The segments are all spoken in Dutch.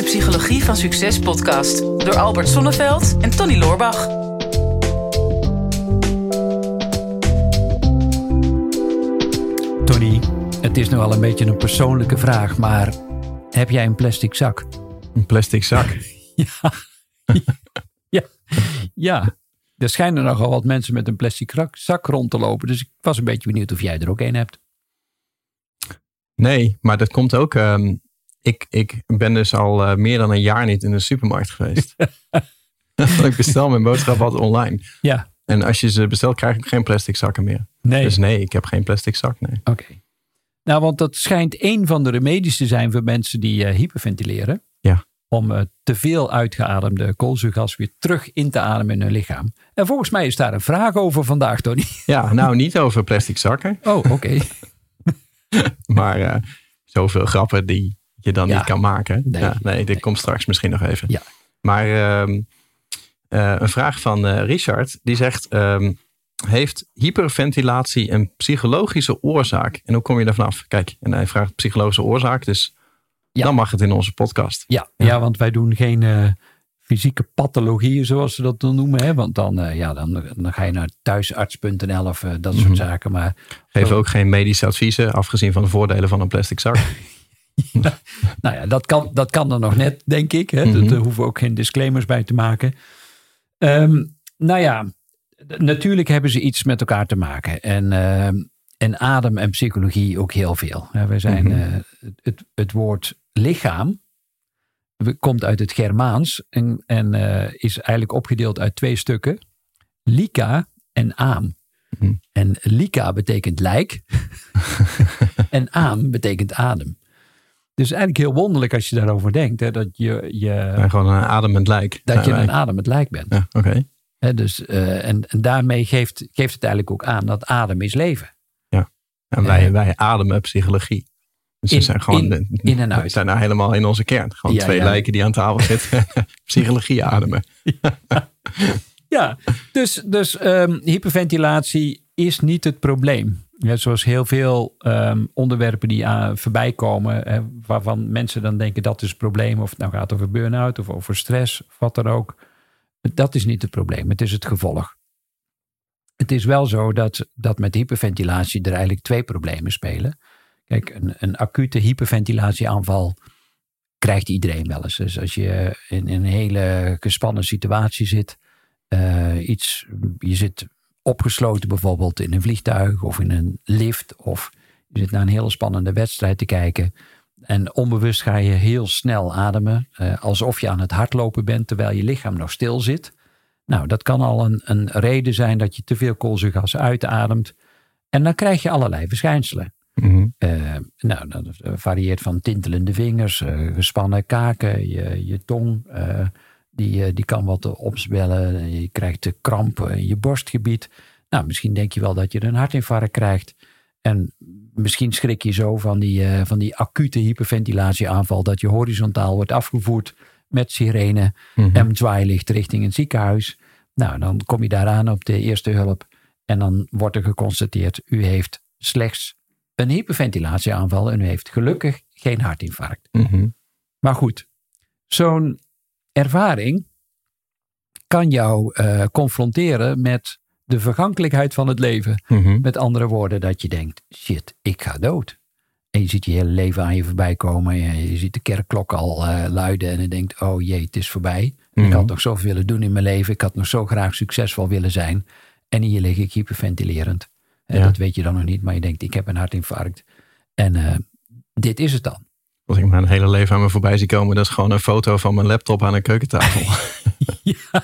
de Psychologie van Succes podcast door Albert Sonneveld en Tony Loorbach. Tony, het is nu al een beetje een persoonlijke vraag, maar heb jij een plastic zak? Een plastic zak? ja. ja. Ja. Er schijnen nogal wat mensen met een plastic zak rond te lopen. Dus ik was een beetje benieuwd of jij er ook een hebt. Nee, maar dat komt ook. Um, ik, ik ben dus al uh, meer dan een jaar niet in de supermarkt geweest. ik bestel mijn boodschap altijd online. Ja. En als je ze bestelt, krijg ik geen plastic zakken meer. Nee. Dus nee, ik heb geen plastic zak. Nee. Oké. Nou, want dat schijnt een van de remedies te zijn voor mensen die uh, hyperventileren. Ja. Om uh, te veel uitgeademde koolzuurgas weer terug in te ademen in hun lichaam. En volgens mij is daar een vraag over vandaag, Tony. Ja, nou niet over plastic zakken. Oh, oké. Okay. maar uh, zoveel grappen die je dan Ja. niet kan maken. Nee. Ja, nee, dit Nee. komt straks misschien nog even. Ja. Maar ehm, eh, een vraag van eh, Richard. Die zegt, ehm, heeft hyperventilatie een psychologische oorzaak? En hoe kom je daar vanaf? Kijk, en hij vraagt psychologische oorzaak. Dus Ja. dan mag het in onze podcast. Ja, ja. want wij doen geen eh, fysieke pathologieën, zoals ze dat dan noemen. Hè? Want dan, ja, dan, dan ga je naar thuisarts.nl of dat soort Mhm. zaken. Maar Geven Oh. ook geen medische adviezen, afgezien van de voordelen van een plastic zak. nou ja, dat kan, dat kan er nog net, denk ik. Hè? Mhm. Daar hoeven we ook geen disclaimers bij te maken. Ehm, nou ja, natuurlijk hebben ze iets met elkaar te maken. En, ehm, en adem en psychologie ook heel veel. Ja, wij zijn, Mhm. eh, het, het woord lichaam komt uit het Germaans en, en eh, is eigenlijk opgedeeld uit twee stukken. Lika en aam. Mhm. En lika betekent lijk en aam betekent adem. Dus eigenlijk heel wonderlijk als je daarover denkt. Hè, dat je, je, Ja, gewoon een ademend lijk. dat je een ademend lijk bent. Ja, oké. Hè, dus, eh, en, en daarmee geeft, geeft het eigenlijk ook aan dat adem is leven. En wij, Eh. wij ademen psychologie. Dus In- we zijn gewoon in- in en uit. We zijn nou helemaal in onze kern. Gewoon Ja, twee ja. lijken die aan tafel zitten. psychologie ademen. Ja, dus, dus ehm, hyperventilatie is niet het probleem. Ja, zoals heel veel ehm, onderwerpen die aan, voorbij komen, hè, waarvan mensen dan denken dat is het probleem. Of het nou gaat over burn-out of over stress wat dan ook. Dat is niet het probleem, het is het gevolg. Het is wel zo dat, dat met hyperventilatie er eigenlijk twee problemen spelen. Kijk, een, een acute hyperventilatieaanval krijgt iedereen wel eens. Dus als je in, in een hele gespannen situatie zit, eh, iets, je zit opgesloten bijvoorbeeld in een vliegtuig of in een lift of je zit naar een hele spannende wedstrijd te kijken en onbewust ga je heel snel ademen, eh, alsof je aan het hardlopen bent terwijl je lichaam nog stil zit. Nou, dat kan al een, een reden zijn dat je te veel koolzuurgas uitademt en dan krijg je allerlei verschijnselen. Eh, nou, dat varieert van tintelende vingers, eh, gespannen kaken, je, je tong, die, eh, die kan wat opzwellen. Je krijgt de krampen in je borstgebied. Nou, misschien denk je wel dat je een hartinfarct krijgt. En misschien schrik je zo van die, eh, van die acute hyperventilatieaanval dat je horizontaal wordt afgevoerd met sirene Mhm. en zwaailicht richting een ziekenhuis. Nou, dan kom je daaraan op de eerste hulp en dan wordt er geconstateerd, u heeft slechts een hyperventilatieaanval en u heeft gelukkig geen hartinfarct. Mhm. Maar goed, zo'n ervaring kan jou eh, confronteren met de vergankelijkheid van het leven. Mhm. Met andere woorden, dat je denkt, shit, ik ga dood. En je ziet je hele leven aan je voorbij komen. Je, je ziet de kerkklok al eh, luiden en je denkt, oh jee, het is voorbij. Ik Mhm. had nog zoveel willen doen in mijn leven. Ik had nog zo graag succesvol willen zijn. En hier lig ik hyperventilerend. Ja. Dat weet je dan nog niet, maar je denkt, ik heb een hartinfarct. En eh, dit is het dan. Als ik mijn hele leven aan me voorbij zie komen, dat is gewoon een foto van mijn laptop aan een keukentafel. Ja.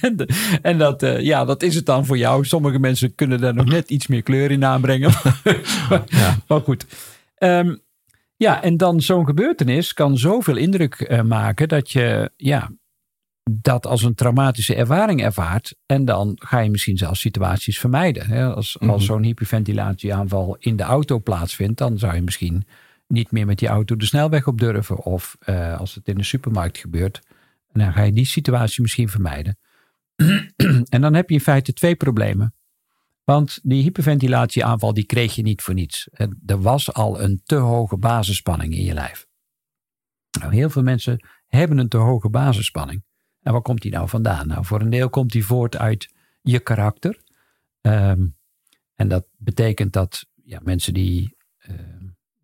En, de- en dat, eh, ja, dat is het dan voor jou. Sommige mensen kunnen daar nog net iets meer kleur in aanbrengen. maar, Ja. maar goed. Ehm, ja, en dan zo'n gebeurtenis kan zoveel indruk eh, maken dat je ja, dat als een traumatische ervaring ervaart. En dan ga je misschien zelfs situaties vermijden. Hè? Als, als Mhm. zo'n hyperventilatieaanval in de auto plaatsvindt, dan zou je misschien niet meer met die auto de snelweg op durven. Of eh, als het in de supermarkt gebeurt, dan ga je die situatie misschien vermijden. en dan heb je in feite twee problemen. Want die hyperventilatieaanval die kreeg je niet voor niets. Er was al een te hoge basisspanning in je lijf. Nou, heel veel mensen hebben een te hoge basisspanning. En waar komt die nou vandaan? Nou, voor een deel komt die voort uit je karakter. Ehm, en dat betekent dat ja, mensen die ehm,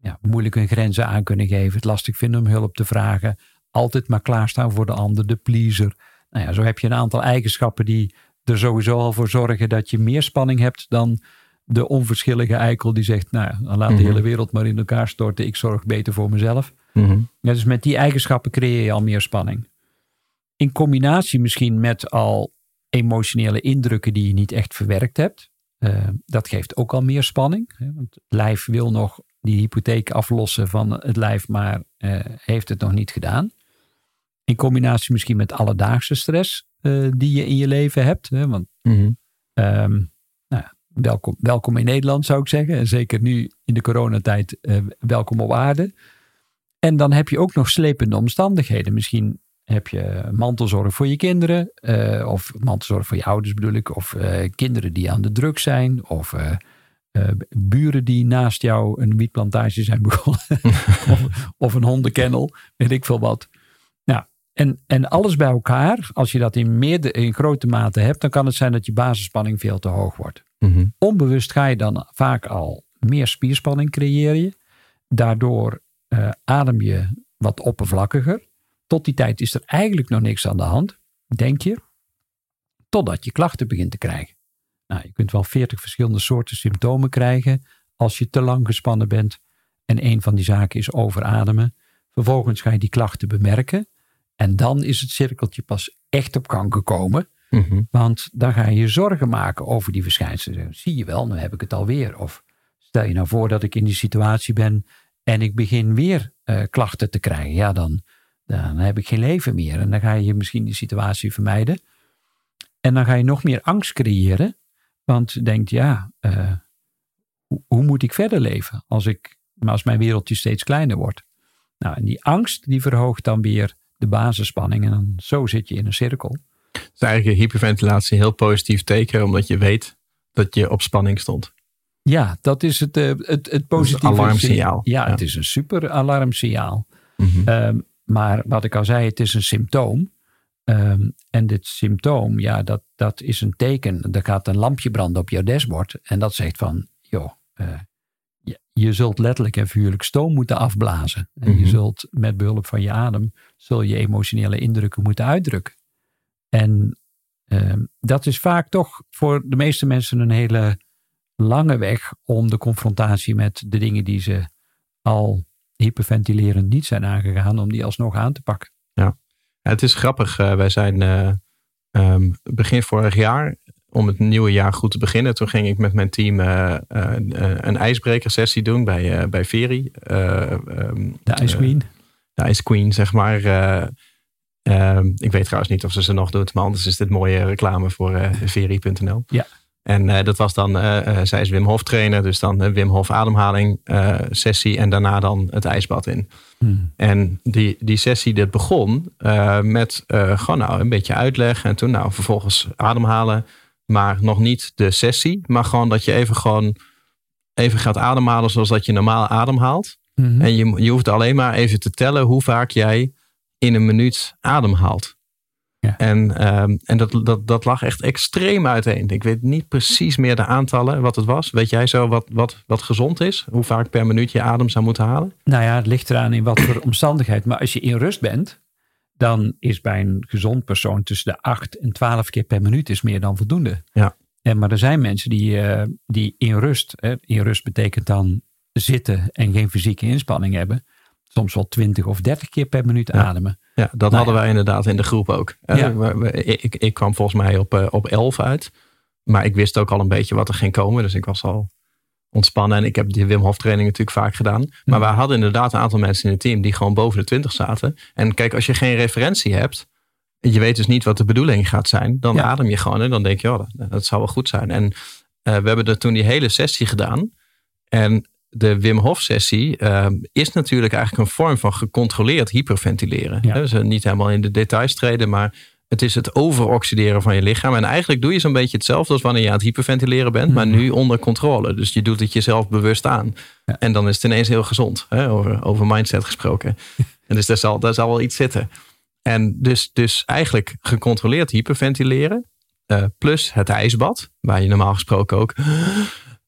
ja, moeilijk hun grenzen aan kunnen geven, het lastig vinden om hulp te vragen, altijd maar klaarstaan voor de ander, de pleaser. Nou ja, zo heb je een aantal eigenschappen die er sowieso al voor zorgen dat je meer spanning hebt dan de onverschillige eikel die zegt, nou dan laat de mhm. hele wereld maar in elkaar storten, ik zorg beter voor mezelf. Mhm. ja, dus met die eigenschappen creëer je al meer spanning. In combinatie misschien met al emotionele indrukken die je niet echt verwerkt hebt. Uh, dat geeft ook al meer spanning. Hè, want het lijf wil nog die hypotheek aflossen van het lijf, maar uh, heeft het nog niet gedaan. In combinatie misschien met alledaagse stress uh, die je in je leven hebt. Hè, want mm nou, welkom, welkom in Nederland zou ik zeggen. En zeker nu in de coronatijd welkom op aarde. En dan heb je ook nog slepende omstandigheden. Misschien heb je mantelzorg voor je kinderen, uh, of mantelzorg voor je ouders bedoel ik, of uh, kinderen die aan de druk zijn, of uh, buren die naast jou een wietplantage zijn begonnen, of, of, een hondenkennel, weet ik veel wat. Nou, en, en alles bij elkaar, als je dat in, in grote mate hebt, dan kan het zijn dat je basisspanning veel te hoog wordt. Mm Onbewust ga je dan vaak al meer spierspanning creëren. Daardoor adem je wat oppervlakkiger. Tot die tijd is er eigenlijk nog niks aan de hand, denk je, totdat je klachten begint te krijgen. Nou, je kunt wel veertig verschillende soorten symptomen krijgen als je te lang gespannen bent. En een van die zaken is overademen. Vervolgens ga je die klachten bemerken. En dan is het cirkeltje pas echt op gang gekomen. Mhm. Want dan ga je je zorgen maken over die verschijnselen. Zie je wel, nu heb ik het alweer. Of stel je nou voor dat ik in die situatie ben en ik begin weer uh, klachten te krijgen. Ja, dan, dan heb ik geen leven meer. En dan ga je misschien die situatie vermijden. En dan ga je nog meer angst creëren. Want je denkt, ja, uh, hoe, hoe, moet ik verder leven als, ik, als mijn wereldje steeds kleiner wordt? Nou, en die angst die verhoogt dan weer de basisspanning. En dan zo zit je in een cirkel. Het is eigenlijk hyperventilatie een heel positief teken, omdat je weet dat je op spanning stond. Ja, dat is het, uh, het, het positieve alarmsignaal. Ja, ja, het is een super alarmsignaal. Mm maar wat ik al zei, het is een symptoom. Um, en dit symptoom, ja, dat, dat is een teken. Er gaat een lampje branden op jouw dashboard. En dat zegt van, joh, uh, je, je, zult letterlijk en vuurlijk stoom moeten afblazen. En je mhm. zult met behulp van je adem, zul je emotionele indrukken moeten uitdrukken. En um, dat is vaak toch voor de meeste mensen een hele lange weg om de confrontatie met de dingen die ze al hyperventilerend niet zijn aangegaan om die alsnog aan te pakken. Ja, het is grappig. Uh, wij zijn uh, um, begin vorig jaar, om het nieuwe jaar goed te beginnen, toen ging ik met mijn team uh, een ijsbrekersessie doen bij, bij Veri. Um, de Ice Queen. de Ice Queen, zeg maar. Ehm, ik weet trouwens niet of ze ze nog doet, maar anders is dit mooie reclame voor Veri.nl. Ja. En uh, dat was dan, uh, uh, zij is Wim Hof trainer, dus dan Wim Hof ademhaling sessie en daarna dan het ijsbad in. Hmm. En die, die sessie dit begon met gewoon nou een beetje uitleg en toen nou vervolgens ademhalen. Maar nog niet de sessie, maar gewoon dat je even gewoon even gaat ademhalen zoals dat je normaal ademhaalt. Hmm. En je, je hoeft alleen maar even te tellen hoe vaak jij in een minuut ademhaalt. En, ehm, en dat, dat, dat lag echt extreem uiteen. Ik weet niet precies meer de aantallen wat het was. Weet jij zo wat, wat, wat gezond is? Hoe vaak per minuut je adem zou moeten halen? Nou ja, het ligt eraan in wat voor omstandigheid. Maar als je in rust bent, dan is bij een gezond persoon tussen de 8 en 12 keer per minuut is meer dan voldoende. Ja. En, maar er zijn mensen die, uh, die in rust, hè, in rust betekent dan zitten en geen fysieke inspanning hebben, soms wel 20 of 30 keer per minuut ademen. Ja, dat nou hadden wij inderdaad in de groep ook. Ik, ik, kwam volgens mij op, eh, op 11 uit. Maar ik wist ook al een beetje wat er ging komen. Dus ik was al ontspannen. En ik heb die Wim Hof training natuurlijk vaak gedaan. Maar we hadden inderdaad een aantal mensen in het team die gewoon boven de 20 zaten. En kijk, als je geen referentie hebt. En je weet dus niet wat de bedoeling gaat zijn. Dan adem je gewoon en dan denk je, oh, dat, dat zou wel goed zijn. En uh, we hebben er toen die hele sessie gedaan. En de Wim Hof sessie uh, is natuurlijk eigenlijk een vorm van gecontroleerd hyperventileren. Ja. Dus niet helemaal in de details treden, maar het is het overoxideren van je lichaam. En eigenlijk doe je zo'n beetje hetzelfde als wanneer je aan het hyperventileren bent, maar mhm. nu onder controle. Dus je doet het jezelf bewust aan. En dan is het ineens heel gezond, hè? Over, over mindset gesproken. En dus daar zal, daar zal wel iets zitten. En dus, dus eigenlijk gecontroleerd hyperventileren. Uh, plus het ijsbad, waar je normaal gesproken ook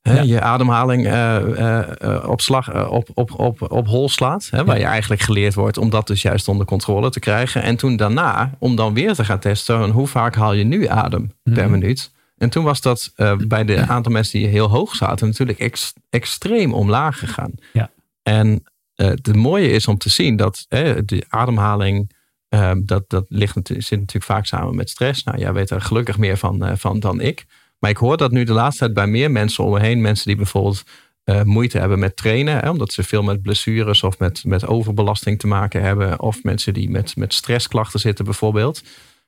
hè, je ademhaling uh, op, slag, op, op, op, op hol slaat. Hè, waar je eigenlijk geleerd wordt om dat dus juist onder controle te krijgen. En toen daarna, om dan weer te gaan testen, hoe vaak haal je nu adem per mhm. minuut? En toen was dat bij de aantal mensen die heel hoog zaten natuurlijk extreem omlaag gegaan. Ja. En het mooie is om te zien dat de ademhaling Ehm, dat dat ligt, zit natuurlijk vaak samen met stress. Nou, jij weet er gelukkig meer van, uh, van dan ik. Maar ik hoor dat nu de laatste tijd bij meer mensen om me heen. Mensen die bijvoorbeeld uh, moeite hebben met trainen. Hè, omdat ze veel met blessures of met, met overbelasting te maken hebben. Of mensen die met, met stressklachten zitten bijvoorbeeld.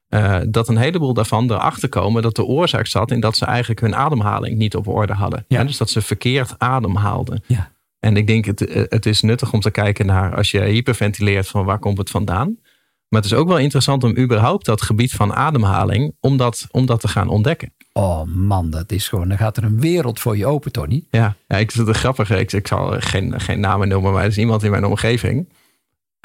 Uh, dat een heleboel daarvan erachter komen dat de oorzaak zat in dat ze eigenlijk hun ademhaling niet op orde hadden. Ja. dus dat ze verkeerd ademhaalden. Ja. En ik denk het, het is nuttig om te kijken naar als je hyperventileert van waar komt het vandaan. Maar het is ook wel interessant om überhaupt dat gebied van ademhaling, om dat, om dat te gaan ontdekken. Oh man, dat is gewoon, dan gaat er een wereld voor je open, Tony. Ja, ja ik vind het grappig. Ik, ik zal geen, geen namen noemen, maar er is iemand in mijn omgeving.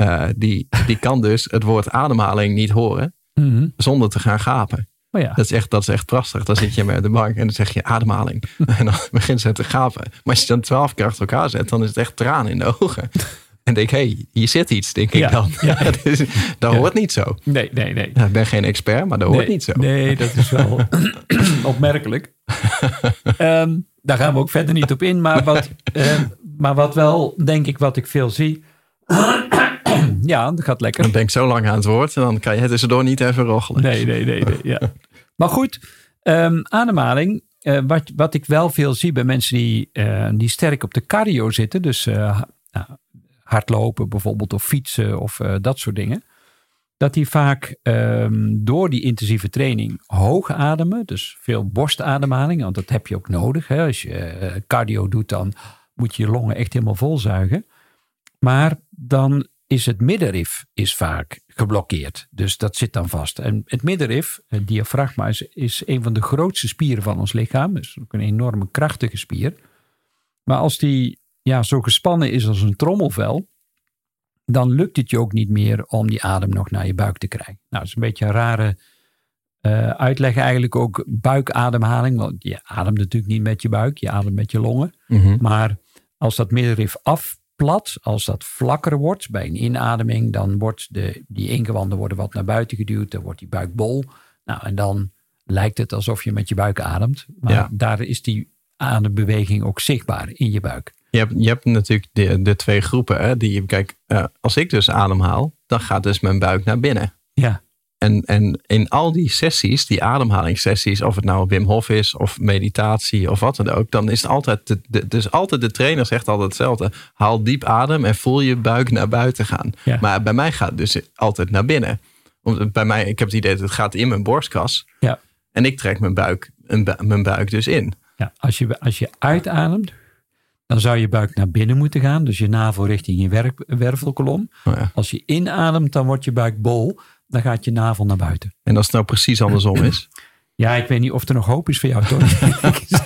Uh, die, die kan dus het woord ademhaling niet horen mhm. zonder te gaan gapen. Oh ja. dat, is echt, dat is echt prachtig. Dan zit je met de bank en dan zeg je ademhaling. en dan begint ze te gapen. Maar als je dan twaalf keer achter elkaar zet, dan is het echt traan in de ogen. En denk, hé, hey, hier zit iets, denk ik dan. Ja. dus, dat hoort niet zo. Nee, nee, nee. ik ben geen expert, maar dat hoort niet zo. Nee, dat is wel opmerkelijk. um, daar gaan we ook verder niet op in. Maar wat, um, maar wat wel, denk ik, wat ik veel zie... ja, dat gaat lekker. Dan ben ik zo lang aan het woord en dan kan je het tussendoor niet even roggelen. Nee, nee, nee. nee ja. Maar goed, um, ademhaling. Uh, wat, wat ik wel veel zie bij mensen die, uh, die sterk op de cardio zitten, dus uh, nou, hardlopen bijvoorbeeld of fietsen of uh, dat soort dingen. Dat die vaak um, door die intensieve training hoog ademen. Dus veel borstademhaling, want dat heb je ook nodig. Hè? Als je uh, cardio doet, dan moet je je longen echt helemaal volzuigen. Maar dan is het middenrif is vaak geblokkeerd. Dus dat zit dan vast. En het middenrif, het diafragma, is, is een van de grootste spieren van ons lichaam. Dus ook een enorme krachtige spier. Maar als die ja, zo gespannen is als een trommelvel, dan lukt het je ook niet meer om die adem nog naar je buik te krijgen. Nou, dat is een beetje een rare uh, uitleg eigenlijk ook buikademhaling. Want je ademt natuurlijk niet met je buik, je ademt met je longen. Mhm. Maar als dat middenrif afplat, als dat vlakker wordt bij een inademing, dan wordt de, die ingewanden worden wat naar buiten geduwd, dan wordt die buik bol. Nou, en dan lijkt het alsof je met je buik ademt. Maar daar is die adembeweging ook zichtbaar in je buik. Je hebt, je hebt natuurlijk de, de twee groepen. Hè, die, kijk, uh, als ik dus ademhaal, dan gaat dus mijn buik naar binnen. Ja. En, en in al die sessies, die ademhalingssessies, of het nou Wim Hof is of meditatie of wat dan ook, dan is het altijd, de, de, dus altijd de trainer zegt altijd hetzelfde. Haal diep adem en voel je buik naar buiten gaan. Ja. Maar bij mij gaat het dus altijd naar binnen. Omdat bij mij, ik heb het idee dat het gaat in mijn borstkas. Ja. En ik trek mijn buik, mijn buik dus in. Ja, als je, als je uitademt, dan zou je buik naar binnen moeten gaan. Dus je navel richting je wervelkolom. Oh ja. Als je inademt, dan wordt je buik bol. Dan gaat je navel naar buiten. En als het nou precies andersom is? Ja, ik weet niet of er nog hoop is voor jou, toch?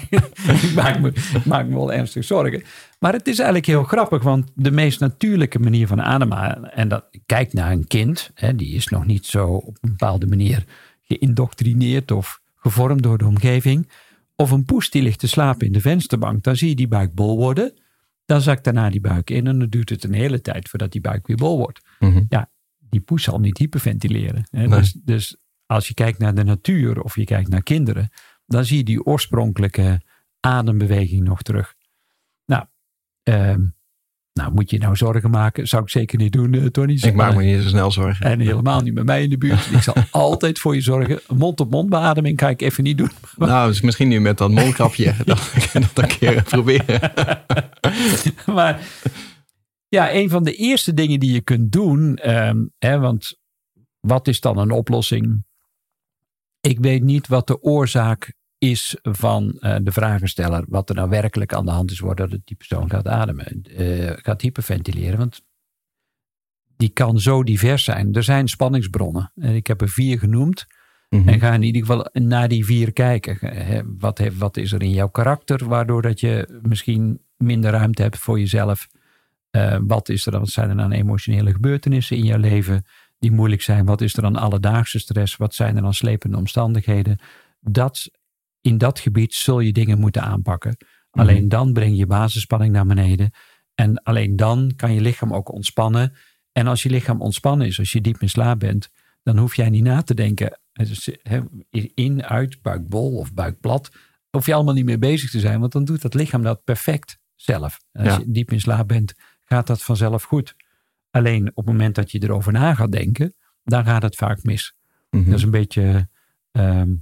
ik, maak me, ik maak me wel ernstig zorgen. Maar het is eigenlijk heel grappig, want de meest natuurlijke manier van ademhalen, en dat kijk naar een kind, hè, die is nog niet zo op een bepaalde manier geïndoctrineerd of gevormd door de omgeving. Of een poes die ligt te slapen in de vensterbank. Dan zie je die buik bol worden. Dan zakt daarna die buik in. En dan duurt het een hele tijd voordat die buik weer bol wordt. Mhm. Ja, die poes zal niet hyperventileren. Hè? Dus, dus als je kijkt naar de natuur of je kijkt naar kinderen. Dan zie je die oorspronkelijke adembeweging nog terug. Nou, ehm, nou, moet je nou zorgen maken? Zou ik zeker niet doen, uh, Tony. Ik maak me niet zo snel zorgen. En helemaal niet met mij in de buurt. Ik zal altijd voor je zorgen. Mond-op-mond beademing ga ik even niet doen. Nou, dus misschien nu met dat mondkapje. dan kan ik dat een keer proberen. maar ja, een van de eerste dingen die je kunt doen. Um, hè, want wat is dan een oplossing? Ik weet niet wat de oorzaak is van uh, de vragensteller wat er nou werkelijk aan de hand is, wordt dat die persoon gaat ademen, uh, gaat hyperventileren. Want die kan zo divers zijn. Er zijn spanningsbronnen. En ik heb er vier genoemd. Mm -hmm. En ga in ieder geval naar die vier kijken. Wat, heeft, wat is er in jouw karakter, waardoor dat je misschien minder ruimte hebt voor jezelf? Uh, wat, is er dan, wat zijn er dan emotionele gebeurtenissen in jouw leven die moeilijk zijn? Wat is er dan alledaagse stress? Wat zijn er dan slepende omstandigheden? Dat, in dat gebied zul je dingen moeten aanpakken. Mhm. Alleen dan breng je basisspanning naar beneden. En alleen dan kan je lichaam ook ontspannen. En als je lichaam ontspannen is, als je diep in slaap bent, dan hoef jij niet na te denken. In, uit, buikbol of buikplat. Hoef je allemaal niet meer bezig te zijn, want dan doet dat lichaam dat perfect zelf. als je diep in slaap bent, gaat dat vanzelf goed. Alleen op het moment dat je erover na gaat denken, dan gaat het vaak mis. Mhm. Dat is een beetje ehm,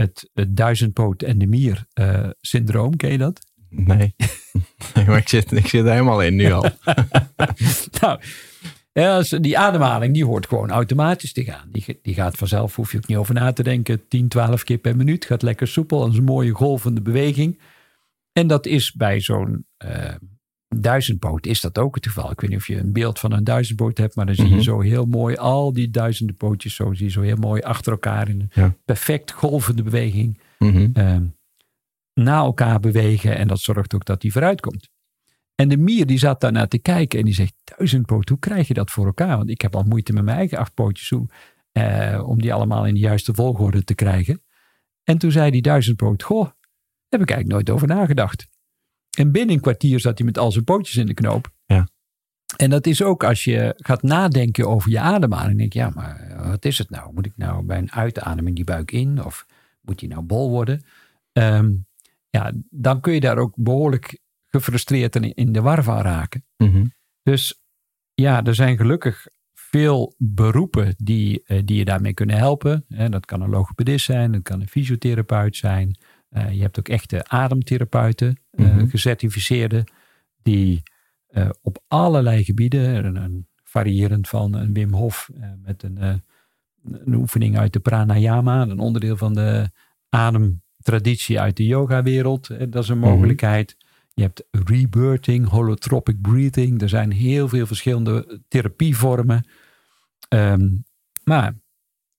het, het duizendpoot en de mier uh, syndroom. Ken je dat? Nee. nee maar ik zit, ik zit er helemaal in nu al. nou, ja, die ademhaling die hoort gewoon automatisch te gaan. Die, die gaat vanzelf, hoef je ook niet over na te denken. 10, 12 keer per minuut. Gaat lekker soepel. Dat is een mooie golvende beweging. En dat is bij zo'n uh, duizendpoot is dat ook het geval. Ik weet niet of je een beeld van een duizendpoot hebt, maar dan zie je mhm. zo heel mooi al die duizenden pootjes zo zie je zo heel mooi achter elkaar in een perfect golvende beweging mm na elkaar bewegen en dat zorgt ook dat die vooruit komt. En de mier die zat daarnaar te kijken en die zegt, duizendpoot, hoe krijg je dat voor elkaar? Want ik heb al moeite met mijn eigen acht pootjes hoe, eh, om die allemaal in de juiste volgorde te krijgen. En toen zei die duizendpoot, goh, daar heb ik eigenlijk nooit over nagedacht. En binnen een kwartier zat hij met al zijn pootjes in de knoop. Ja. En dat is ook als je gaat nadenken over je ademhaling. Denk je, ja, maar wat is het nou? Moet ik nou bij een uitademing die buik in? Of moet die nou bol worden? Ehm, ja, dan kun je daar ook behoorlijk gefrustreerd en in de war van raken. Mhm. Dus ja, er zijn gelukkig veel beroepen die, eh, die je daarmee kunnen helpen. Dat kan een logopedist zijn, dat kan een fysiotherapeut zijn. Eh, je hebt ook echte ademtherapeuten, mm gecertificeerde, die op allerlei gebieden, een, variërend van een Wim Hof met een, een oefening uit de pranayama, een onderdeel van de ademtraditie uit de yoga-wereld. Dat is een mhm. mogelijkheid. Je hebt rebirthing, holotropic breathing. Er zijn heel veel verschillende therapievormen. Ehm, maar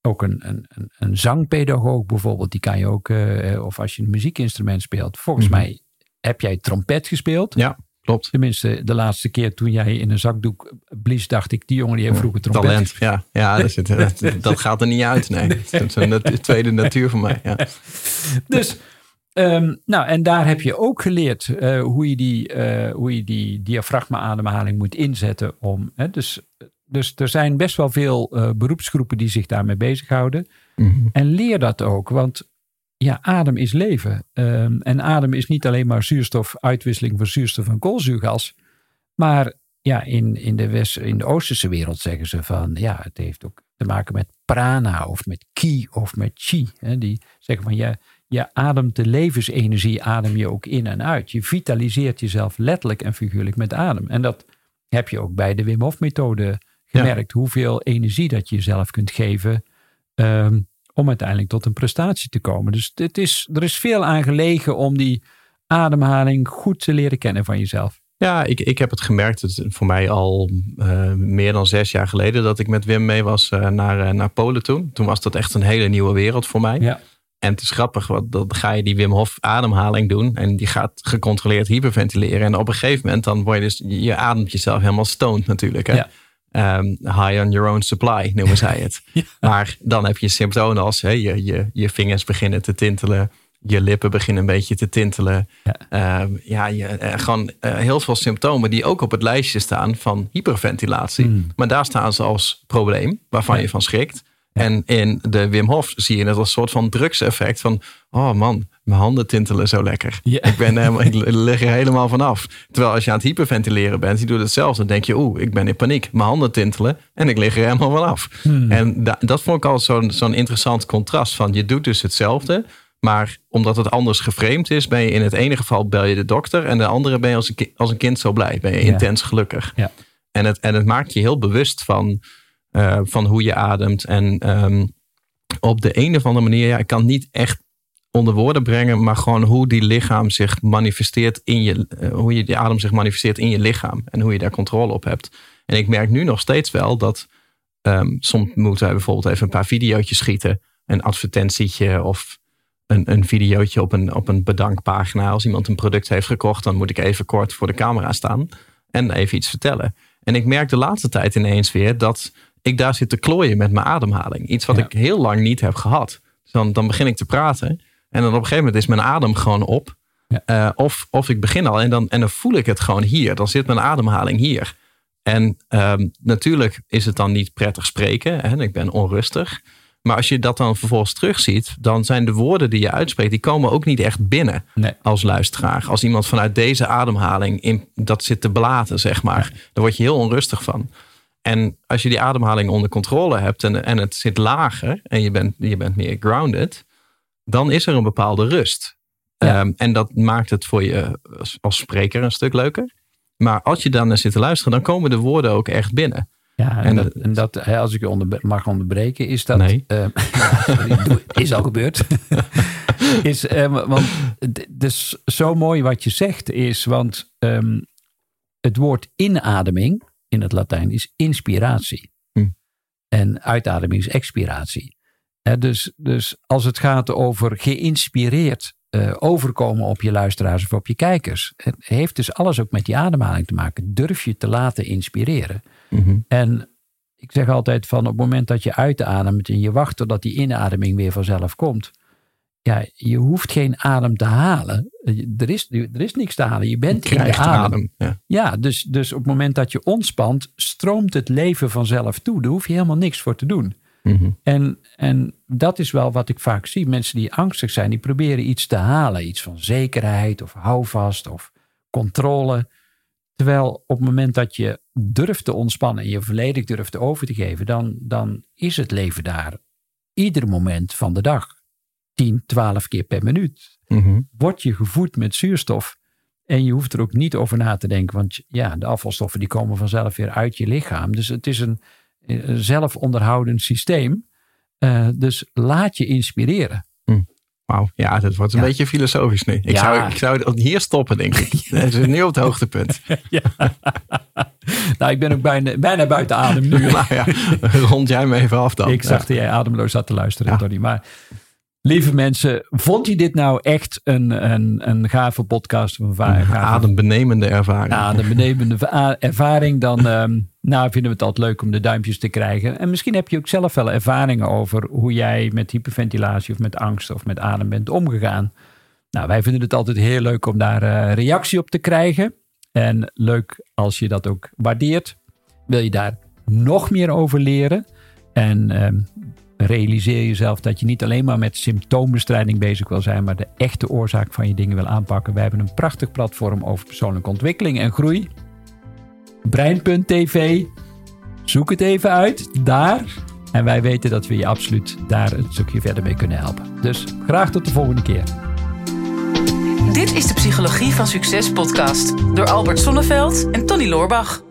ook een, een, een, zangpedagoog bijvoorbeeld, die kan je ook, uh, of als je een muziekinstrument speelt. Volgens mhm. mij heb jij trompet gespeeld. Ja, klopt. Tenminste, de laatste keer toen jij in een zakdoek blies, dacht ik, die jongen die heeft vroeger trompet. Talent, ja. Ja, dat, dat, dat, gaat er niet uit, nee. Dat is een tweede natuur voor mij, ja. Dus Ehm, nou, en daar heb je ook geleerd uh, hoe, je die, uh, hoe je die diafragma-ademhaling moet inzetten. Om, hè, dus, dus er zijn best wel veel uh, beroepsgroepen die zich daarmee bezighouden. Mm En leer dat ook, want ja, adem is leven. Um, en adem is niet alleen maar zuurstof, uitwisseling van zuurstof en koolzuurgas. Maar ja, in, in, de West, in de Oosterse wereld zeggen ze van ja, het heeft ook te maken met prana of met ki of met chi. Hè, die zeggen van ja, je ademt de levensenergie, adem je ook in en uit. Je vitaliseert jezelf letterlijk en figuurlijk met adem. En dat heb je ook bij de Wim Hof methode gemerkt. Hoeveel energie dat je jezelf kunt geven um, om uiteindelijk tot een prestatie te komen. Dus het is, er is veel aan gelegen om die ademhaling goed te leren kennen van jezelf. Ja, ik, ik heb het gemerkt. Het voor mij al uh, meer dan zes jaar geleden dat ik met Wim mee was uh, naar, uh, naar Polen toen. Toen was dat echt een hele nieuwe wereld voor mij. Ja. En het is grappig, want dan ga je die Wim Hof ademhaling doen. En die gaat gecontroleerd hyperventileren. En op een gegeven moment dan word je dus, je ademt jezelf helemaal stoned natuurlijk. Hè? Ja. Um, high on your own supply noemen zij het. Maar dan heb je symptomen als hè, je, je, je vingers beginnen te tintelen. Je lippen beginnen een beetje te tintelen. Ja, um, ja je, uh, gewoon uh, heel veel symptomen die ook op het lijstje staan van hyperventilatie. Mm. Maar daar staan ze als probleem waarvan ja. je van schrikt. En in de Wim Hof zie je het als een soort van drugseffect van, oh man, mijn handen tintelen zo lekker. Ik, ben helemaal, ik lig er helemaal vanaf. Terwijl als je aan het hyperventileren bent, je doet hetzelfde. Dan denk je, oeh, ik ben in paniek. Mijn handen tintelen en ik lig er helemaal vanaf. Hmm. En da dat vond ik al zo'n zo'n interessant contrast van, je doet dus hetzelfde. Maar omdat het anders geframed is, ben je in het ene geval bel je de dokter. En de andere ben je als een, als een kind zo blij. Ben je intens gelukkig. En, het, en het maakt je heel bewust van uh, van hoe je ademt. En um, op de een of andere manier, ja, ik kan niet echt onder woorden brengen, maar gewoon hoe die lichaam zich manifesteert in je, uh, hoe je die adem zich manifesteert in je lichaam en hoe je daar controle op hebt. En ik merk nu nog steeds wel dat um, soms moeten wij bijvoorbeeld even een paar video's schieten, een advertentietje of een, een videootje op een, op een bedankpagina. Als iemand een product heeft gekocht, dan moet ik even kort voor de camera staan. en even iets vertellen. En ik merk de laatste tijd ineens weer dat ik daar zit te klooien met mijn ademhaling. Iets wat ik heel lang niet heb gehad. Dus dan, dan begin ik te praten en dan op een gegeven moment is mijn adem gewoon op. Eh, of, of ik begin al en dan, en dan voel ik het gewoon hier. Dan zit mijn ademhaling hier. En ehm, natuurlijk is het dan niet prettig spreken. Hè? Ik ben onrustig. Maar als je dat dan vervolgens terugziet, dan zijn de woorden die je uitspreekt, die komen ook niet echt binnen als luisteraar. Als iemand vanuit deze ademhaling in, dat zit te blaten, zeg maar, dan word je heel onrustig van. En als je die ademhaling onder controle hebt en, en het zit lager en je bent, je bent meer grounded, dan is er een bepaalde rust. Ehm, en dat maakt het voor je als, spreker een stuk leuker. Maar als je dan naar zit te luisteren, dan komen de woorden ook echt binnen. Ja, en, dat, en dat, als ik je onder, mag onderbreken, is dat. Nee. Uh, is al gebeurd. is, uh, want het is zo mooi wat je zegt, is, want um, het woord inademing in het Latijn is inspiratie. Hm. En uitademing is expiratie. Dus, dus als het gaat over geïnspireerd uh, overkomen op je luisteraars of op je kijkers. Het heeft dus alles ook met die ademhaling te maken. Durf je te laten inspireren. Mhm. En ik zeg altijd van op het moment dat je uitademt en je wacht totdat die inademing weer vanzelf komt. Ja, je hoeft geen adem te halen. Er is, er is niks te halen. Je bent je in de adem. ja, ja dus, dus op het moment dat je ontspant, stroomt het leven vanzelf toe. Daar hoef je helemaal niks voor te doen. Mhm. en, en dat is wel wat ik vaak zie. Mensen die angstig zijn, die proberen iets te halen. Iets van zekerheid of houvast of controle. Terwijl op het moment dat je durft te ontspannen en je volledig durft over te geven, dan, dan is het leven daar. Ieder moment van de dag. 10, 12 keer per minuut. Mm Word je gevoed met zuurstof. En je hoeft er ook niet over na te denken. Want ja, de afvalstoffen die komen vanzelf weer uit je lichaam. Dus het is een, zelfonderhoudend systeem. Uh, dus laat je inspireren. Hm. Wauw, ja, dat wordt een beetje filosofisch nu. Ik, zou, ik zou hier stoppen, denk ik. Dat is nu op het hoogtepunt. ja. nou, ik ben ook bijna, bijna buiten adem nu. nou ja, rond jij me even af dan. Ik zag dat jij ademloos zat te luisteren, Tony. Maar Lieve mensen, vond je dit nou echt een, een, een gave podcast? Een, gave, adembenemende ervaring. Adembenemende ervaring. Dan um, nou, vinden we het altijd leuk om de duimpjes te krijgen. En misschien heb je ook zelf wel ervaringen over hoe jij met hyperventilatie of met angst of met adem bent omgegaan. Nou, wij vinden het altijd heel leuk om daar uh, reactie op te krijgen. En leuk als je dat ook waardeert. Wil je daar nog meer over leren? En um, realiseer jezelf dat je niet alleen maar met symptoombestrijding bezig wil zijn, maar de echte oorzaak van je dingen wil aanpakken. Wij hebben een prachtig platform over persoonlijke ontwikkeling en groei. Brein.tv. Zoek het even uit daar. En wij weten dat we je absoluut daar een stukje verder mee kunnen helpen. Dus graag tot de volgende keer. Dit is de Psychologie van Succes podcast door Albert Sonneveld en Tony Loorbach.